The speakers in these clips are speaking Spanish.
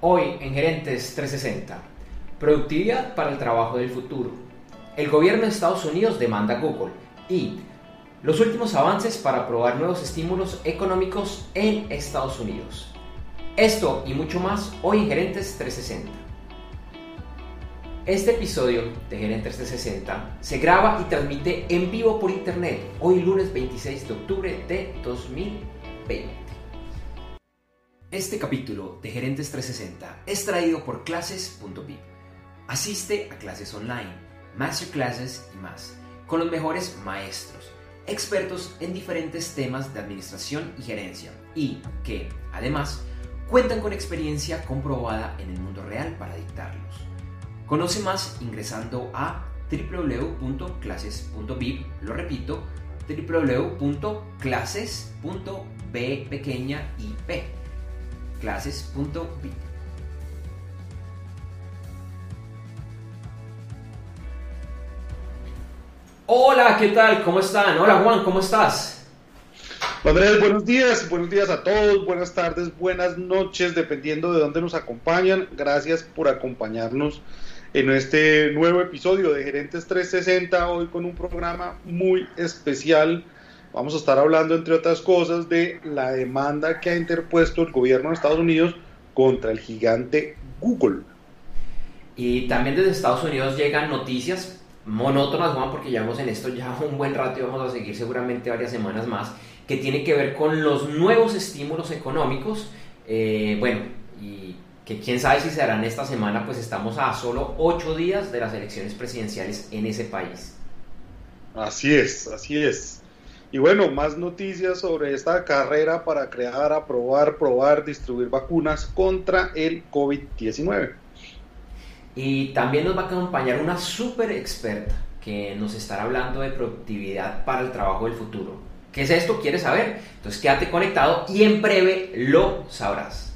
Hoy en Gerentes 360, productividad para el trabajo del futuro. El gobierno de Estados Unidos demanda Google y los últimos avances para aprobar nuevos estímulos económicos en Estados Unidos. Esto y mucho más hoy en Gerentes 360. Este episodio de Gerentes 360 se graba y transmite en vivo por internet hoy lunes 26 de octubre de 2020. Este capítulo de Gerentes 360 es traído por clases.vip. Asiste a clases online, masterclasses y más, con los mejores maestros, expertos en diferentes temas de administración y gerencia, y que, además, cuentan con experiencia comprobada en el mundo real para dictarlos. Conoce más ingresando a www.clases.vip, lo repito, www.clases.b pequeña clases.vip. Hola, ¿qué tal? ¿Cómo están? Hola Juan, ¿cómo estás? Andrés, buenos días, buenos días a todos, buenas tardes, buenas noches, dependiendo de dónde nos acompañan. Gracias por acompañarnos en este nuevo episodio de Gerentes 360, hoy con un programa muy especial. Vamos a estar hablando, entre otras cosas, de la demanda que ha interpuesto el gobierno de Estados Unidos contra el gigante Google. Y también desde Estados Unidos llegan noticias monótonas, Juan, porque llevamos en esto ya un buen rato y vamos a seguir seguramente varias semanas más, que tiene que ver con los nuevos estímulos económicos. Eh, bueno, y que quién sabe si se harán esta semana, pues estamos a solo ocho días de las elecciones presidenciales en ese país. Así es, así es. Y bueno, más noticias sobre esta carrera para crear, aprobar, probar, distribuir vacunas contra el COVID-19. Y también nos va a acompañar una súper experta que nos estará hablando de productividad para el trabajo del futuro. ¿Qué es esto? ¿Quieres saber? Entonces quédate conectado y en breve lo sabrás.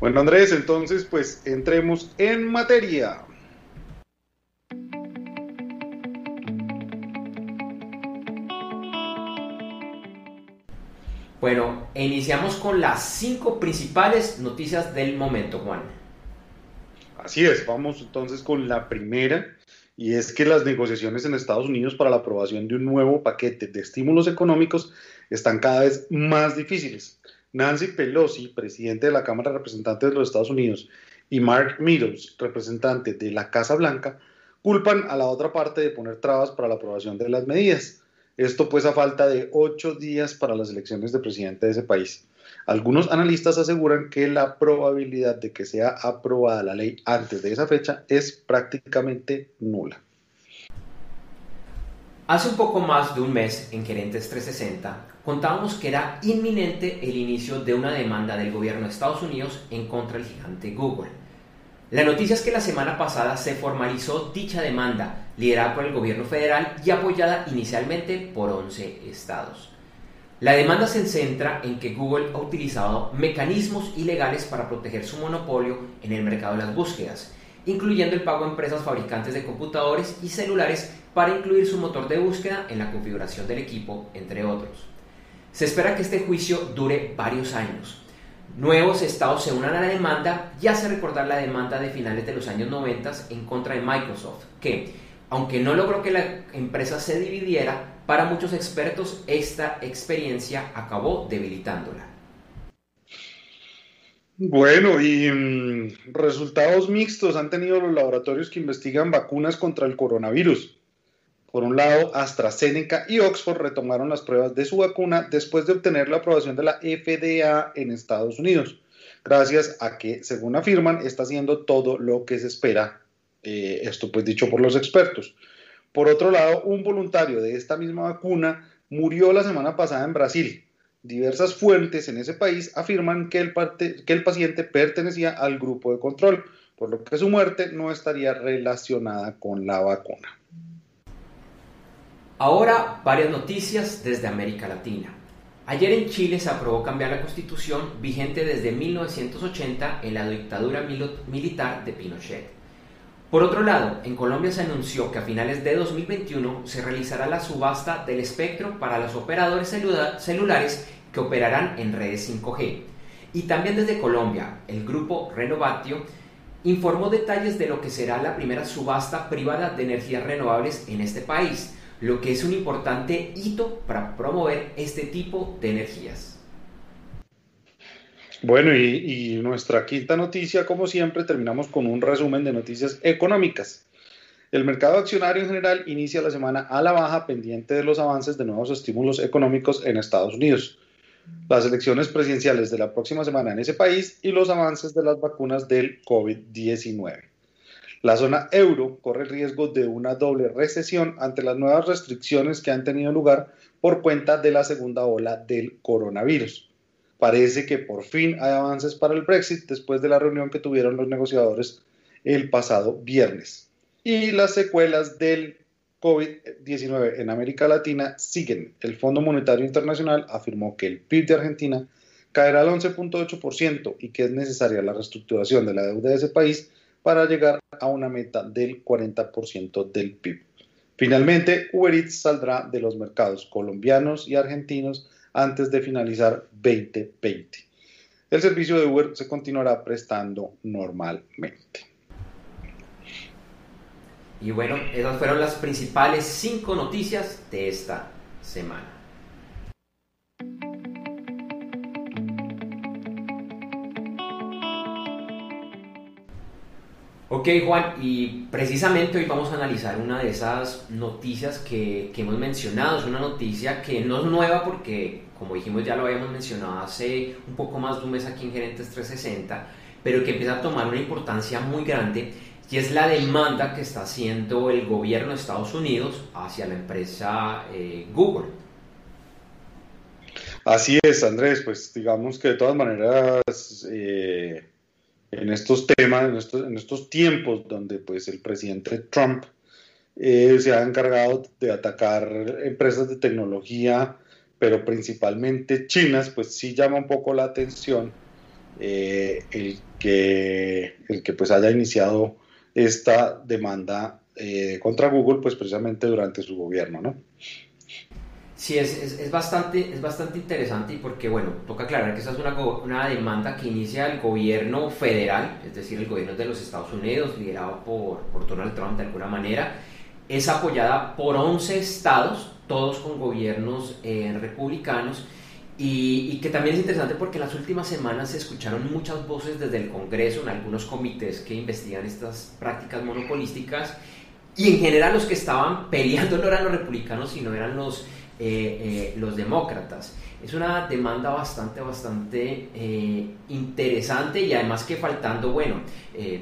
Bueno Andrés, entonces pues entremos en materia. Bueno, iniciamos con las cinco principales noticias del momento, Juan. Así es, vamos entonces con la primera, y es que las negociaciones en Estados Unidos para la aprobación de un nuevo paquete de estímulos económicos están cada vez más difíciles. Nancy Pelosi, presidente de la Cámara de Representantes de los Estados Unidos, y Mark Meadows, representante de la Casa Blanca, culpan a la otra parte de poner trabas para la aprobación de las medidas. Esto pues a falta de ocho días para las elecciones de presidente de ese país. Algunos analistas aseguran que la probabilidad de que sea aprobada la ley antes de esa fecha es prácticamente nula. Hace un poco más de un mes en Gerentes 360 contábamos que era inminente el inicio de una demanda del gobierno de Estados Unidos en contra del gigante Google. La noticia es que la semana pasada se formalizó dicha demanda, liderada por el gobierno federal y apoyada inicialmente por 11 estados. La demanda se centra en que Google ha utilizado mecanismos ilegales para proteger su monopolio en el mercado de las búsquedas, incluyendo el pago a empresas fabricantes de computadores y celulares para incluir su motor de búsqueda en la configuración del equipo, entre otros. Se espera que este juicio dure varios años. Nuevos estados se unan a la demanda y hace recordar la demanda de finales de los años 90 en contra de Microsoft, que, aunque no logró que la empresa se dividiera, para muchos expertos, esta experiencia acabó debilitándola. Bueno, y mm, resultados mixtos han tenido los laboratorios que investigan vacunas contra el coronavirus. Por un lado, AstraZeneca y Oxford retomaron las pruebas de su vacuna después de obtener la aprobación de la FDA en Estados Unidos, gracias a que, según afirman, está haciendo todo lo que se espera, eh, esto pues dicho por los expertos. Por otro lado, un voluntario de esta misma vacuna murió la semana pasada en Brasil. Diversas fuentes en ese país afirman que el, que el paciente pertenecía al grupo de control, por lo que su muerte no estaría relacionada con la vacuna. Ahora, varias noticias desde América Latina. Ayer en Chile se aprobó cambiar la constitución vigente desde 1980 en la dictadura militar de Pinochet. Por otro lado, en Colombia se anunció que a finales de 2021 se realizará la subasta del espectro para los operadores celulares que operarán en redes 5G. Y también desde Colombia, el grupo Renovatio informó detalles de lo que será la primera subasta privada de energías renovables en este país, lo que es un importante hito para promover este tipo de energías. Bueno, y, nuestra quinta noticia, como siempre, terminamos con un resumen de noticias económicas. El mercado accionario en general inicia la semana a la baja pendiente de los avances de nuevos estímulos económicos en Estados Unidos, las elecciones presidenciales de la próxima semana en ese país y los avances de las vacunas del COVID-19. La zona euro corre el riesgo de una doble recesión ante las nuevas restricciones que han tenido lugar por cuenta de la segunda ola del coronavirus. Parece que por fin hay avances para el Brexit después de la reunión que tuvieron los negociadores el pasado viernes y las secuelas del COVID-19 en América Latina siguen. El Fondo Monetario Internacional afirmó que el PIB de Argentina caerá al 11.8% y que es necesaria la reestructuración de la deuda de ese país para llegar a una meta del 40% del PIB. Finalmente, Uber Eats saldrá de los mercados colombianos y argentinos antes de finalizar 2020. El servicio de Uber se continuará prestando normalmente. Y bueno, esas fueron las principales cinco noticias de esta semana. Ok Juan, y precisamente hoy vamos a analizar una de esas noticias que, que, hemos mencionado. Es una noticia que no es nueva porque, como dijimos, ya lo habíamos mencionado hace un poco más de un mes aquí en Gerentes 360, pero que empieza a tomar una importancia muy grande y es la demanda que está haciendo el gobierno de Estados Unidos hacia la empresa eh, Google. Así es, Andrés, pues digamos que de todas maneras eh, en estos temas, en estos, en estos, tiempos donde pues el presidente Trump eh, se ha encargado de atacar empresas de tecnología, pero principalmente chinas, pues sí llama un poco la atención el que el que pues haya iniciado esta demanda eh, contra Google, pues precisamente durante su gobierno, ¿no? Sí, es, es, es, bastante, es bastante interesante porque, bueno, toca aclarar que esta es una, una, demanda que inicia el gobierno federal, es decir, el gobierno de los Estados Unidos, liderado por, por Donald Trump de alguna manera, es apoyada por 11 estados, todos con gobiernos eh, republicanos, y, que también es interesante porque en las últimas semanas se escucharon muchas voces desde el Congreso, en algunos comités que investigan estas prácticas monopolísticas, y en general los que estaban peleando no eran los republicanos, sino eran los, eh, eh, los demócratas. Es una demanda bastante, bastante eh, interesante y además que faltando, bueno,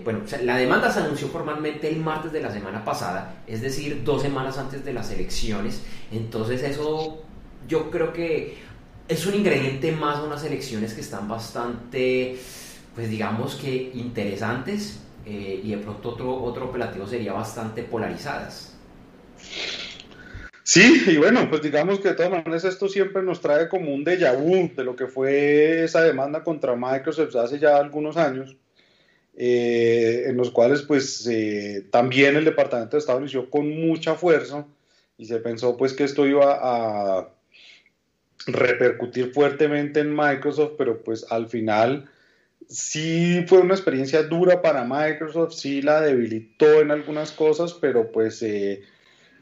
bueno, la demanda se anunció formalmente el martes de la semana pasada, es decir, dos semanas antes de las elecciones, entonces eso yo creo que es un ingrediente más de unas elecciones que están bastante, pues digamos que interesantes eh, y de pronto otro, otro operativo sería bastante polarizadas. Sí, y bueno, pues digamos que de todas maneras esto siempre nos trae como un déjà vu de lo que fue esa demanda contra Microsoft hace ya algunos años, eh, en los cuales pues eh, también el Departamento de Estado inició con mucha fuerza y se pensó pues que esto iba a repercutir fuertemente en Microsoft, pero pues al final sí fue una experiencia dura para Microsoft, sí la debilitó en algunas cosas, pero pues eh,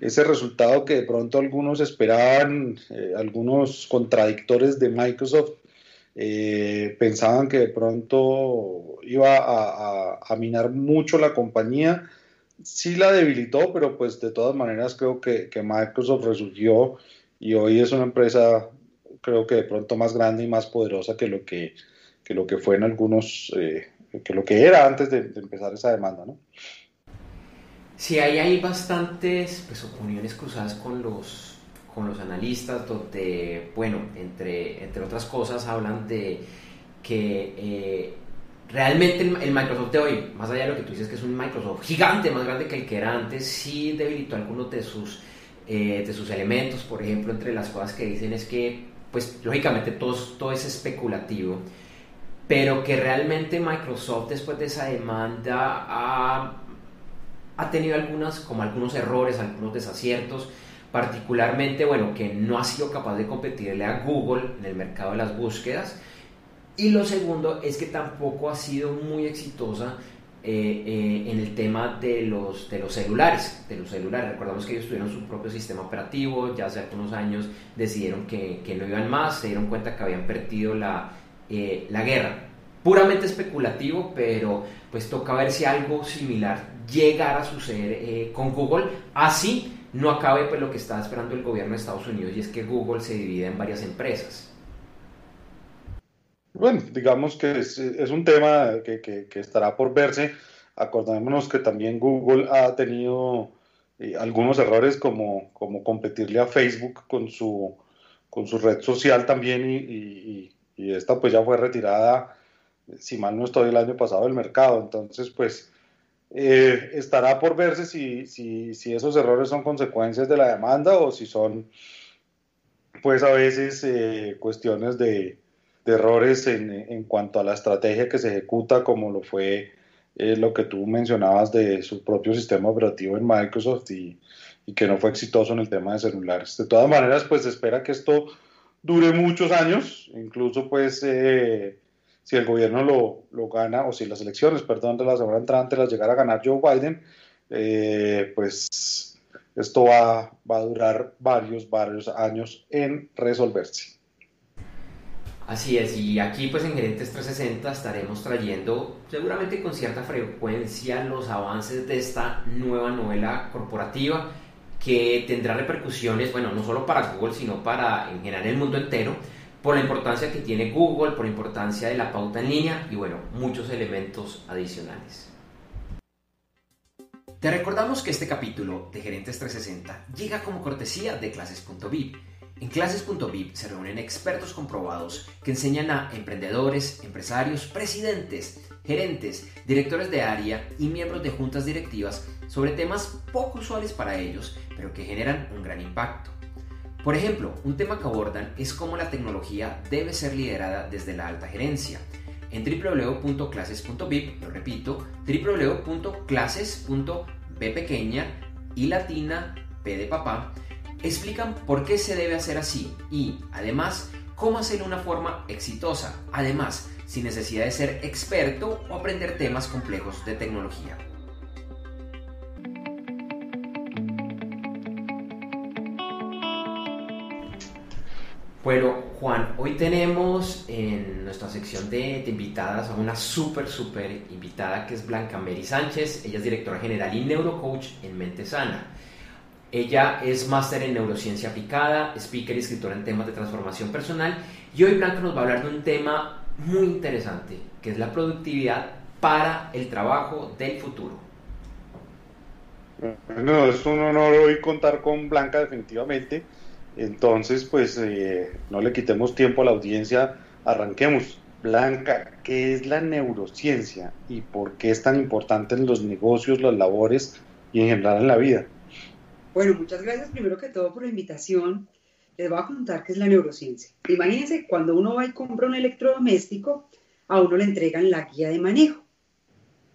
ese resultado que de pronto algunos esperaban, eh, algunos contradictores de Microsoft, eh, pensaban que de pronto iba a, a, minar mucho la compañía, sí la debilitó, pero pues de todas maneras creo que, que Microsoft resurgió y hoy es una empresa creo que de pronto más grande y más poderosa que lo que, que lo que fue en algunos, eh, que lo que era antes de, empezar esa demanda, ¿no? Sí, ahí hay bastantes pues, opiniones cruzadas con los, con los analistas, donde, bueno, entre, entre otras cosas hablan de que eh, realmente el, Microsoft de hoy, más allá de lo que tú dices que es un Microsoft gigante, más grande que el que era antes, sí debilitó algunos de sus, eh, de sus elementos. Por ejemplo, entre las cosas que dicen es que pues lógicamente todo, todo es especulativo, pero que realmente Microsoft después de esa demanda ha, ha tenido algunas, como algunos errores, algunos desaciertos, particularmente, bueno, que no ha sido capaz de competirle a Google en el mercado de las búsquedas, Y lo segundo es que tampoco ha sido muy exitosa eh, eh, en el tema de los, de los celulares. De los celulares. Recordamos que ellos tuvieron su propio sistema operativo, ya hace algunos años decidieron que, que no iban más, se dieron cuenta que habían perdido la, eh, la guerra. Puramente especulativo, pero pues toca ver si algo similar llegara a suceder con Google. Así no acabe pues lo que está esperando el gobierno de Estados Unidos y es que Google se divida en varias empresas. Bueno, digamos que es, un tema que, estará por verse. Acordémonos que también Google ha tenido eh, algunos errores como, como competirle a Facebook con su, con su red social también y, esta pues ya fue retirada, si mal no estoy, el año pasado del mercado. Entonces pues eh, estará por verse si, si, si, esos errores son consecuencias de la demanda o si son pues a veces eh, cuestiones de de errores en, en, cuanto a la estrategia que se ejecuta, como lo fue eh, lo que tú mencionabas de su propio sistema operativo en Microsoft y, y, que no fue exitoso en el tema de celulares. De todas maneras, pues se espera que esto dure muchos años, incluso pues eh, si el gobierno lo, lo, gana, o si las elecciones, perdón, de la semana entrante las llegara a ganar Joe Biden, eh, pues esto va, va a durar varios, varios años en resolverse. Así es, y aquí pues en Gerentes 360 estaremos trayendo seguramente con cierta frecuencia los avances de esta nueva novela corporativa que tendrá repercusiones, bueno, no solo para Google, sino para en general el mundo entero, por la importancia que tiene Google, por la importancia de la pauta en línea y bueno, muchos elementos adicionales. Te recordamos que este capítulo de Gerentes 360 llega como cortesía de clases.vip en clases.vip se reúnen expertos comprobados que enseñan a emprendedores, empresarios, presidentes, gerentes, directores de área y miembros de juntas directivas sobre temas poco usuales para ellos, pero que generan un gran impacto. Por ejemplo, un tema que abordan es cómo la tecnología debe ser liderada desde la alta gerencia. En www.clases.vip, lo repito, www.clases.b pequeña y latina p de papá explican por qué se debe hacer así y, además, cómo hacerlo de una forma exitosa, además, sin necesidad de ser experto o aprender temas complejos de tecnología. Bueno, Juan, hoy tenemos en nuestra sección de, invitadas a una súper, súper invitada que es Blanca Mary Sánchez. Ella es directora general y neurocoach en Mente Sana. Ella es máster en neurociencia aplicada, speaker y escritora en temas de transformación personal. Y hoy Blanca nos va a hablar de un tema muy interesante, que es la productividad para el trabajo del futuro. Bueno, es un honor hoy contar con Blanca definitivamente. Entonces, pues eh, no le quitemos tiempo a la audiencia, arranquemos. Blanca, ¿qué es la neurociencia y por qué es tan importante en los negocios, las labores y en general en la vida? Bueno, muchas gracias primero que todo por la invitación. Les voy a contar qué es la neurociencia. Imagínense, cuando uno va y compra un electrodoméstico, a uno le entregan la guía de manejo.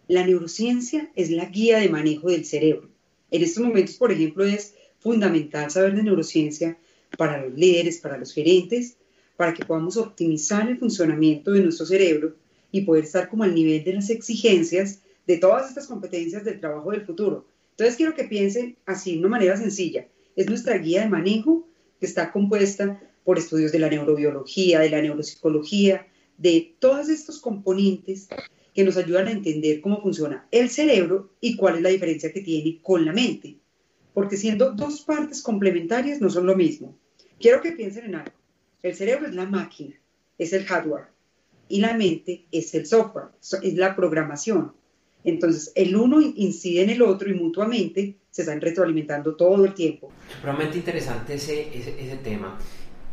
La neurociencia es la guía de manejo del cerebro. En estos momentos, por ejemplo, es fundamental saber de neurociencia para los líderes, para los gerentes, para que podamos optimizar el funcionamiento de nuestro cerebro y poder estar como al nivel de las exigencias de todas estas competencias del trabajo del futuro entonces quiero que piensen así, de una manera sencilla. Es nuestra guía de manejo que está compuesta por estudios de la neurobiología, de la neuropsicología, de todos estos componentes que nos ayudan a entender cómo funciona el cerebro y cuál es la diferencia que tiene con la mente. Porque siendo dos partes complementarias no son lo mismo. Quiero que piensen en algo. El cerebro es la máquina, es el hardware, y la mente es el software, es la programación. Entonces, el uno incide en el otro y mutuamente se están retroalimentando todo el tiempo. Realmente interesante ese, ese, tema.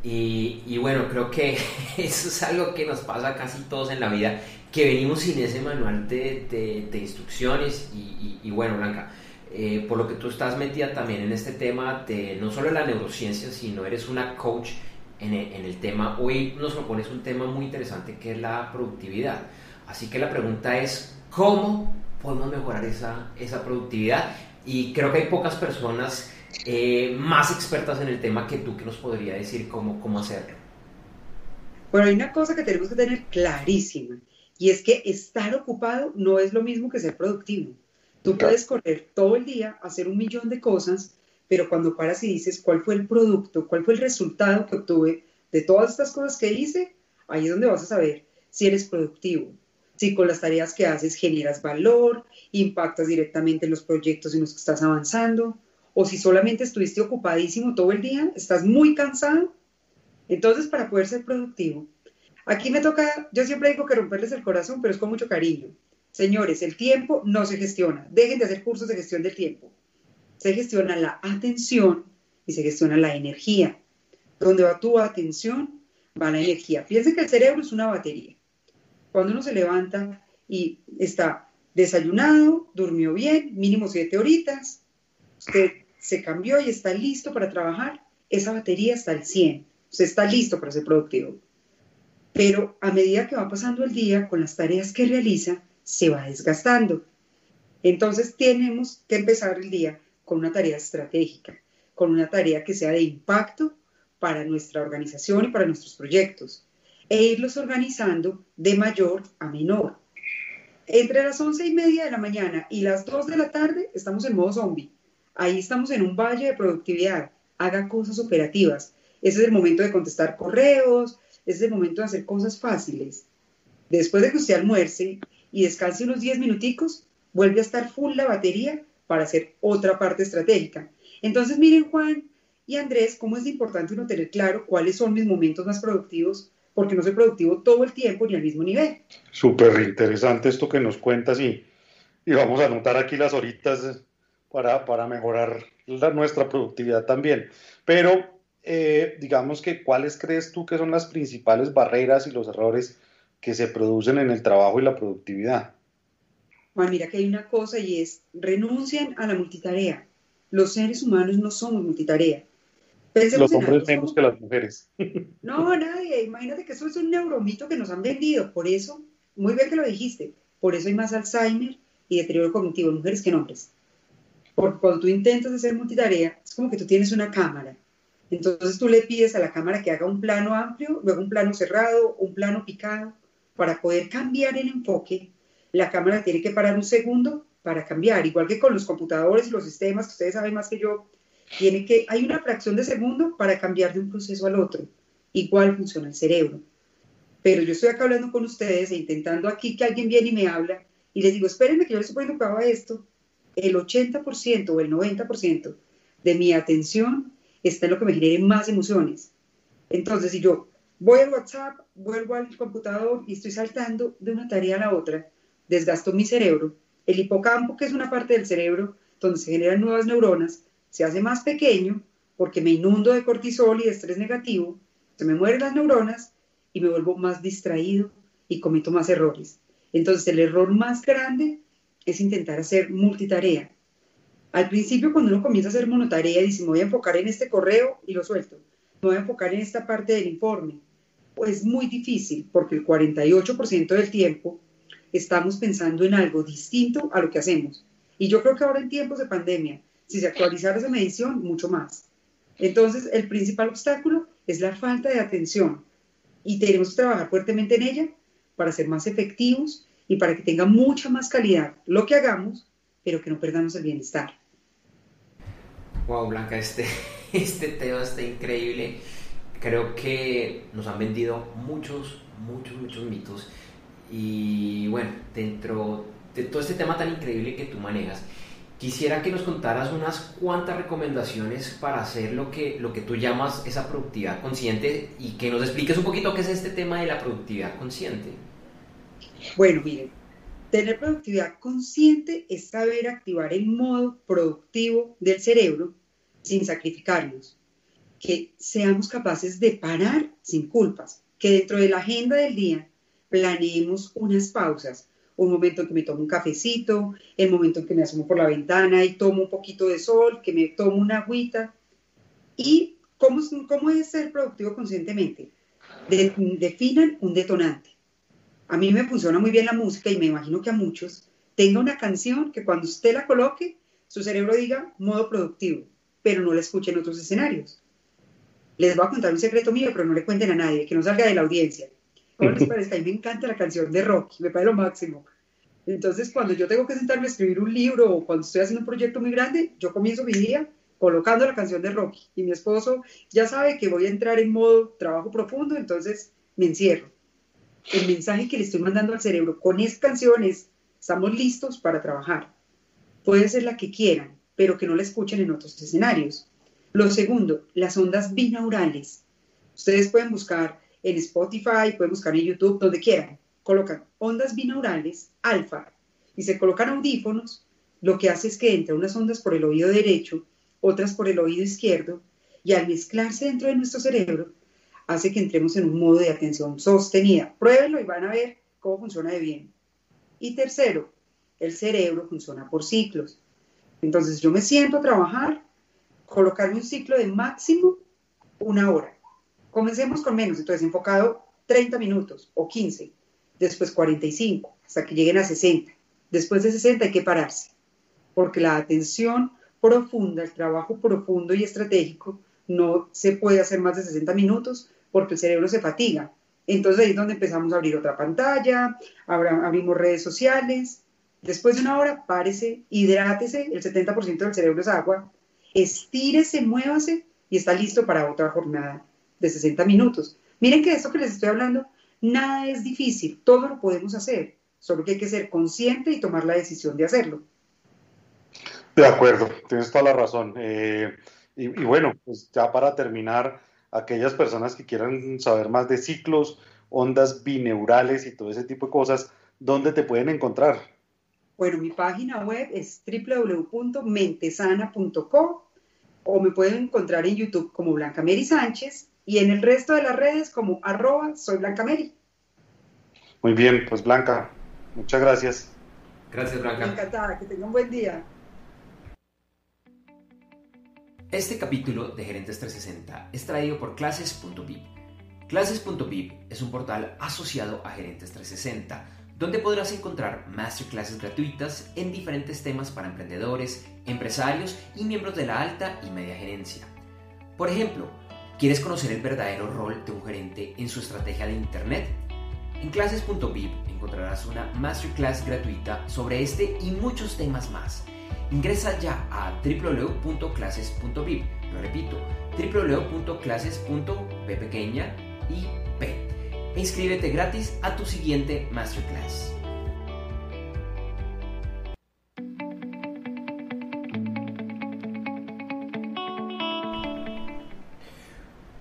Y, bueno, creo que eso es algo que nos pasa casi todos en la vida, que venimos sin ese manual de, de, instrucciones. Y, bueno, Blanca, eh, por lo que tú estás metida también en este tema de no solo la neurociencia, sino eres una coach en el, en el tema. Hoy nos propones un tema muy interesante que es la productividad. Así que la pregunta es, ¿cómo podemos mejorar esa, esa productividad. Y creo que hay pocas personas eh, más expertas en el tema que tú que nos podría decir cómo, cómo hacerlo. Bueno, hay una cosa que tenemos que tener clarísima y es que estar ocupado no es lo mismo que ser productivo. Tú puedes correr todo el día, hacer un millón de cosas, pero cuando paras y dices cuál fue el producto, cuál fue el resultado que obtuve de todas estas cosas que hice, ahí es donde vas a saber si eres productivo, si con las tareas que haces generas valor, impactas directamente en los proyectos en los que estás avanzando, o si solamente estuviste ocupadísimo todo el día, estás muy cansado. Entonces, para poder ser productivo, aquí me toca, yo siempre digo que romperles el corazón, pero es con mucho cariño. Señores, el tiempo no se gestiona. Dejen de hacer cursos de gestión del tiempo. Se gestiona la atención y se gestiona la energía. Donde va tu atención, va la energía. Piensen que el cerebro es una batería. Cuando uno se levanta y está desayunado, durmió bien, mínimo siete horitas, usted se cambió y está listo para trabajar, esa batería está al 100. Usted está listo para ser productivo. Pero a medida que va pasando el día, con las tareas que realiza, se va desgastando. Entonces tenemos que empezar el día con una tarea estratégica, con una tarea que sea de impacto para nuestra organización y para nuestros proyectos, e irlos organizando de mayor a menor. Entre las once y media de la mañana y las 2 de la tarde estamos en modo zombie. Ahí estamos en un valle de productividad. Haga cosas operativas. Ese es el momento de contestar correos, ese es el momento de hacer cosas fáciles. Después de que usted almuerce, y descanse unos 10 minuticos, vuelve a estar full la batería para hacer otra parte estratégica. Entonces, miren Juan y Andrés, cómo es importante uno tener claro cuáles son mis momentos más productivos, porque no soy productivo todo el tiempo ni al mismo nivel. Súper interesante esto que nos cuentas y, y vamos a anotar aquí las horitas para, para mejorar la, nuestra productividad también. Pero eh, digamos que cuáles crees tú que son las principales barreras y los errores que se producen en el trabajo y la productividad. Juan, mira que hay una cosa y es, renuncian a la multitarea. Los seres humanos no somos multitarea. los hombres menos que las mujeres. No, nadie. Imagínate que eso es un neuromito que nos han vendido. Por eso, muy bien que lo dijiste, por eso hay más Alzheimer y deterioro cognitivo en mujeres que en hombres. Porque cuando tú intentas hacer multitarea, es como que tú tienes una cámara. Entonces tú le pides a la cámara que haga un plano amplio, luego un plano cerrado, un plano picado, para poder cambiar el enfoque, la cámara tiene que parar un segundo para cambiar, igual que con los computadores y los sistemas, que ustedes saben más que yo, tiene que, hay una fracción de segundo para cambiar de un proceso al otro. Igual funciona el cerebro. Pero yo estoy acá hablando con ustedes e intentando aquí que alguien viene y me habla y les digo, espérenme que yo les estoy poniendo a esto. El 80% o el 90% de mi atención está en lo que me genere más emociones. Entonces, si yo voy al WhatsApp, vuelvo al computador y estoy saltando de una tarea a la otra, desgasto mi cerebro. El hipocampo, que es una parte del cerebro donde se generan nuevas neuronas, se hace más pequeño porque me inundo de cortisol y de estrés negativo, se me mueren las neuronas y me vuelvo más distraído y cometo más errores. Entonces el error más grande es intentar hacer multitarea. Al principio cuando uno comienza a hacer monotarea dice me voy a enfocar en este correo y lo suelto, me voy a enfocar en esta parte del informe, pues muy difícil porque el 48% del tiempo estamos pensando en algo distinto a lo que hacemos. Y yo creo que ahora en tiempos de pandemia, si se actualizara esa medición, mucho más. Entonces, el principal obstáculo es la falta de atención y tenemos que trabajar fuertemente en ella para ser más efectivos y para que tenga mucha más calidad lo que hagamos, pero que no perdamos el bienestar. Wow, Blanca, este, este tema está increíble creo que nos han vendido muchos, muchos, muchos mitos. Y bueno, dentro de todo este tema tan increíble que tú manejas, quisiera que nos contaras unas cuantas recomendaciones para hacer lo que, lo que tú llamas esa productividad consciente y que nos expliques un poquito qué es este tema de la productividad consciente. Bueno, miren, tener productividad consciente es saber activar el modo productivo del cerebro sin sacrificarnos que seamos capaces de parar sin culpas, que dentro de la agenda del día planeemos unas pausas, un momento en que me tomo un cafecito, el momento en que me asomo por la ventana y tomo un poquito de sol, que me tomo una agüita. ¿Y cómo, cómo es ser productivo conscientemente? definan un detonante. A mí me funciona muy bien la música y me imagino que a muchos tenga una canción que cuando usted la coloque, su cerebro diga modo productivo, pero no la escuche en otros escenarios. Les voy a contar un secreto mío, pero no le cuenten a nadie, que no salga de la audiencia. ¿Cómo les parece? A mí me encanta la canción de Rocky, me parece lo máximo. Entonces, cuando yo tengo que sentarme a escribir un libro o cuando estoy haciendo un proyecto muy grande, yo comienzo mi día colocando la canción de Rocky. Y mi esposo ya sabe que voy a entrar en modo trabajo profundo, entonces me encierro. El mensaje que le estoy mandando al cerebro con estas canciones, estamos listos para trabajar. Puede ser la que quieran, pero que no la escuchen en otros escenarios. Lo segundo, las ondas binaurales. Ustedes pueden buscar en Spotify, pueden buscar en YouTube, donde quieran. Colocan ondas binaurales, alfa, y se colocan audífonos. Lo que hace es que entre unas ondas por el oído derecho, otras por el oído izquierdo, y al mezclarse dentro de nuestro cerebro, hace que entremos en un modo de atención sostenida. Pruébenlo y van a ver cómo funciona de bien. Y tercero, el cerebro funciona por ciclos. Entonces yo me siento a trabajar, colocarme un ciclo de máximo una hora. Comencemos con menos, entonces enfocado 30 minutos o 15, después 45, hasta que lleguen a 60. Después de 60 hay que pararse, porque la atención profunda, el trabajo profundo y estratégico no se puede hacer más de 60 minutos porque el cerebro se fatiga. Entonces ahí es donde empezamos a abrir otra pantalla, abrimos redes sociales. Después de una hora, párese, hidrátese, el 70% del cerebro es agua, estírese, muévase y está listo para otra jornada de 60 minutos. Miren que esto que les estoy hablando, nada es difícil, todo lo podemos hacer, solo que hay que ser consciente y tomar la decisión de hacerlo. De acuerdo, tienes toda la razón. Eh, y, bueno, pues ya para terminar, aquellas personas que quieran saber más de ciclos, ondas bineurales y todo ese tipo de cosas, ¿dónde te pueden encontrar? Bueno, mi página web es www.mentesana.com o me pueden encontrar en YouTube como Blanca Mary Sánchez y en el resto de las redes como arroba soy Blanca Mary. Muy bien, pues Blanca, muchas gracias. Gracias Blanca. Encantada, que tenga un buen día. Este capítulo de Gerentes 360 es traído por clases.vip. Clases.vip es un portal asociado a Gerentes 360, donde podrás encontrar masterclasses gratuitas en diferentes temas para emprendedores, empresarios y miembros de la alta y media gerencia. Por ejemplo, ¿quieres conocer el verdadero rol de un gerente en su estrategia de Internet? En clases.vip encontrarás una masterclass gratuita sobre este y muchos temas más Ingresa ya a www.clases.vip. Lo repito, www.clases.p pequeña y. Inscríbete gratis a tu siguiente masterclass.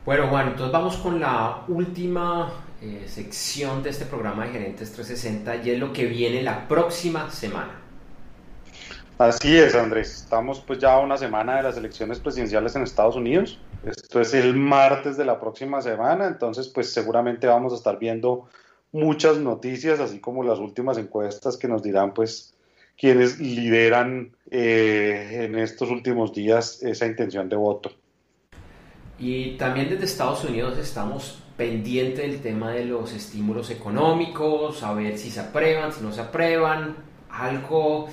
Bueno, Juan, entonces vamos con la última eh, sección de este programa de Gerentes 360 y es lo que viene la próxima semana. Así es, Andrés. Estamos pues ya a una semana de las elecciones presidenciales en Estados Unidos. Esto es el martes de la próxima semana, entonces pues seguramente vamos a estar viendo muchas noticias, así como las últimas encuestas que nos dirán pues quienes lideran eh, en estos últimos días esa intención de voto. Y también desde Estados Unidos estamos pendientes del tema de los estímulos económicos, a ver si se aprueban, si no se aprueban, algo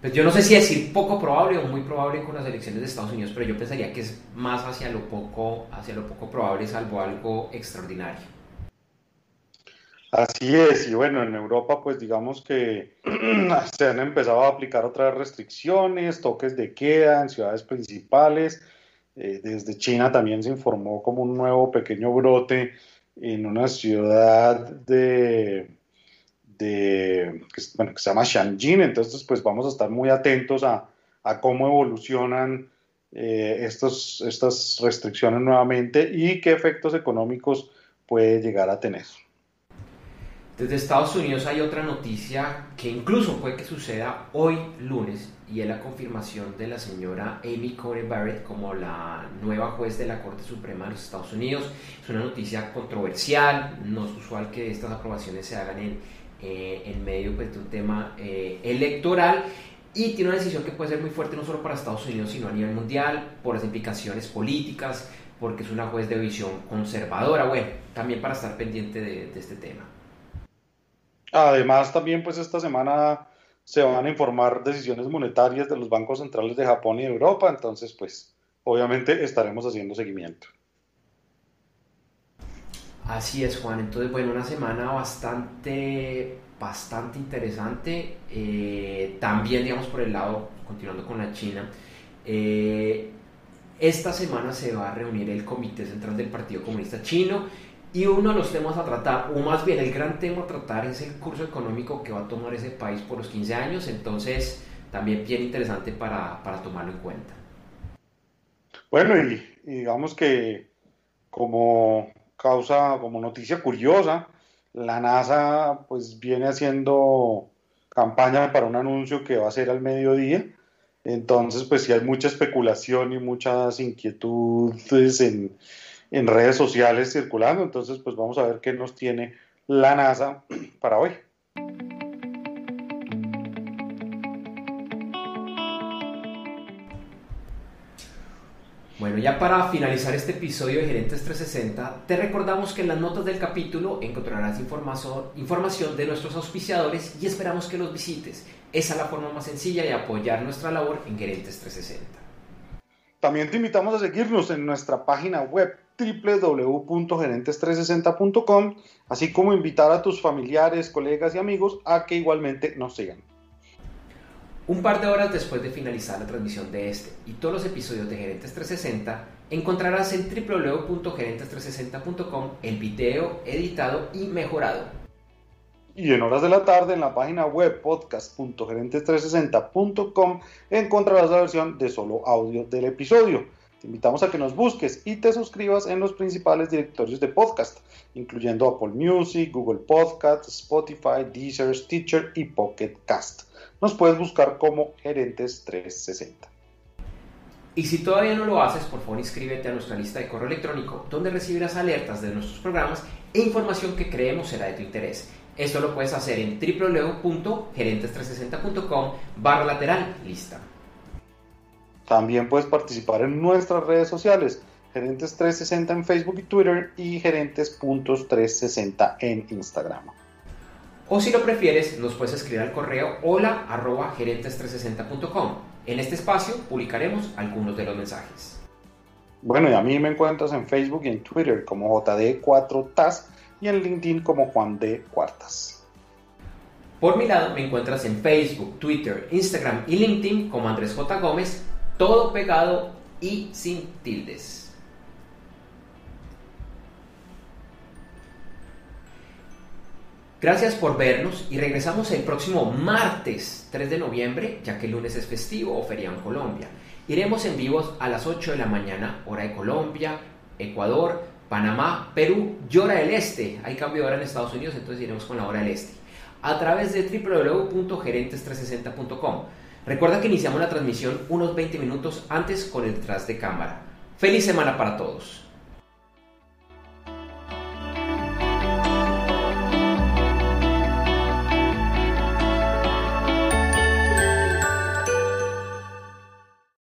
pues yo no sé si decir poco probable o muy probable con las elecciones de Estados Unidos, pero yo pensaría que es más hacia lo poco, hacia lo poco probable, salvo algo extraordinario. Así es, y bueno, en Europa pues digamos que se han empezado a aplicar otras restricciones, toques de queda en ciudades principales. Eh, desde China también se informó como un nuevo pequeño brote en una ciudad de, de, que, bueno, que se llama Shanjin, entonces pues vamos a estar muy atentos a, a cómo evolucionan eh, estos, estas restricciones nuevamente y qué efectos económicos puede llegar a tener. Desde Estados Unidos hay otra noticia que incluso puede que suceda hoy lunes y es la confirmación de la señora Amy Coney Barrett como la nueva juez de la Corte Suprema de los Estados Unidos. Es una noticia controversial, no es usual que estas aprobaciones se hagan en eh, en medio pues, de un tema eh, electoral y tiene una decisión que puede ser muy fuerte no solo para Estados Unidos, sino a nivel mundial, por las implicaciones políticas, porque es una juez de visión conservadora, bueno, también para estar pendiente de, este tema. Además, también pues esta semana se van a informar decisiones monetarias de los bancos centrales de Japón y Europa, entonces pues obviamente estaremos haciendo seguimiento. Así es, Juan. Entonces, bueno, una semana bastante, bastante interesante. Eh, también, digamos, por el lado, continuando con la China, eh, esta semana se va a reunir el Comité Central del Partido Comunista Chino y uno de los temas a tratar, o más bien el gran tema a tratar, es el curso económico que va a tomar ese país por los 15 años. Entonces, también bien interesante para, para tomarlo en cuenta. Bueno, y, digamos que como causa, como noticia curiosa, la NASA pues viene haciendo campaña para un anuncio que va a ser al mediodía. Entonces, pues sí hay mucha especulación y muchas inquietudes en, en redes sociales circulando. Entonces, pues vamos a ver qué nos tiene la NASA para hoy. Bueno, ya para finalizar este episodio de Gerentes 360, te recordamos que en las notas del capítulo encontrarás información de nuestros auspiciadores y esperamos que los visites. Esa es la forma más sencilla de apoyar nuestra labor en Gerentes 360. También te invitamos a seguirnos en nuestra página web www.gerentes360.com, así como invitar a tus familiares, colegas y amigos a que igualmente nos sigan. Un par de horas después de finalizar la transmisión de este y todos los episodios de Gerentes 360, encontrarás en www.gerentes360.com el video editado y mejorado. Y en horas de la tarde en la página web podcast.gerentes360.com encontrarás la versión de solo audio del episodio. Te invitamos a que nos busques y te suscribas en los principales directorios de podcast, incluyendo Apple Music, Google Podcast, Spotify, Deezer, Stitcher y Pocket Cast nos puedes buscar como Gerentes 360. Y si todavía no lo haces, por favor inscríbete a nuestra lista de correo electrónico, donde recibirás alertas de nuestros programas e información que creemos será de tu interés. Esto lo puedes hacer en www.gerentes360.com barra lateral lista. También puedes participar en nuestras redes sociales, Gerentes 360 en Facebook y Twitter y Gerentes.360 en Instagram. O si lo prefieres, nos puedes escribir al correo hola arroba gerentes360.com. En este espacio publicaremos algunos de los mensajes. Bueno, y a mí me encuentras en Facebook y en Twitter como JD4TAS y en LinkedIn como Juan D. Cuartas. Por mi lado, me encuentras en Facebook, Twitter, Instagram y LinkedIn como Andrés J. Gómez, todo pegado y sin tildes. Gracias por vernos y regresamos el próximo martes 3 de noviembre, ya que el lunes es festivo o feriado en Colombia. Iremos en vivos a las 8 de la mañana, hora de Colombia, Ecuador, Panamá, Perú y hora del este. Hay cambio de hora en Estados Unidos, entonces iremos con la hora del este. A través de www.gerentes360.com. Recuerda que iniciamos la transmisión unos 20 minutos antes con el detrás de cámara. Feliz semana para todos.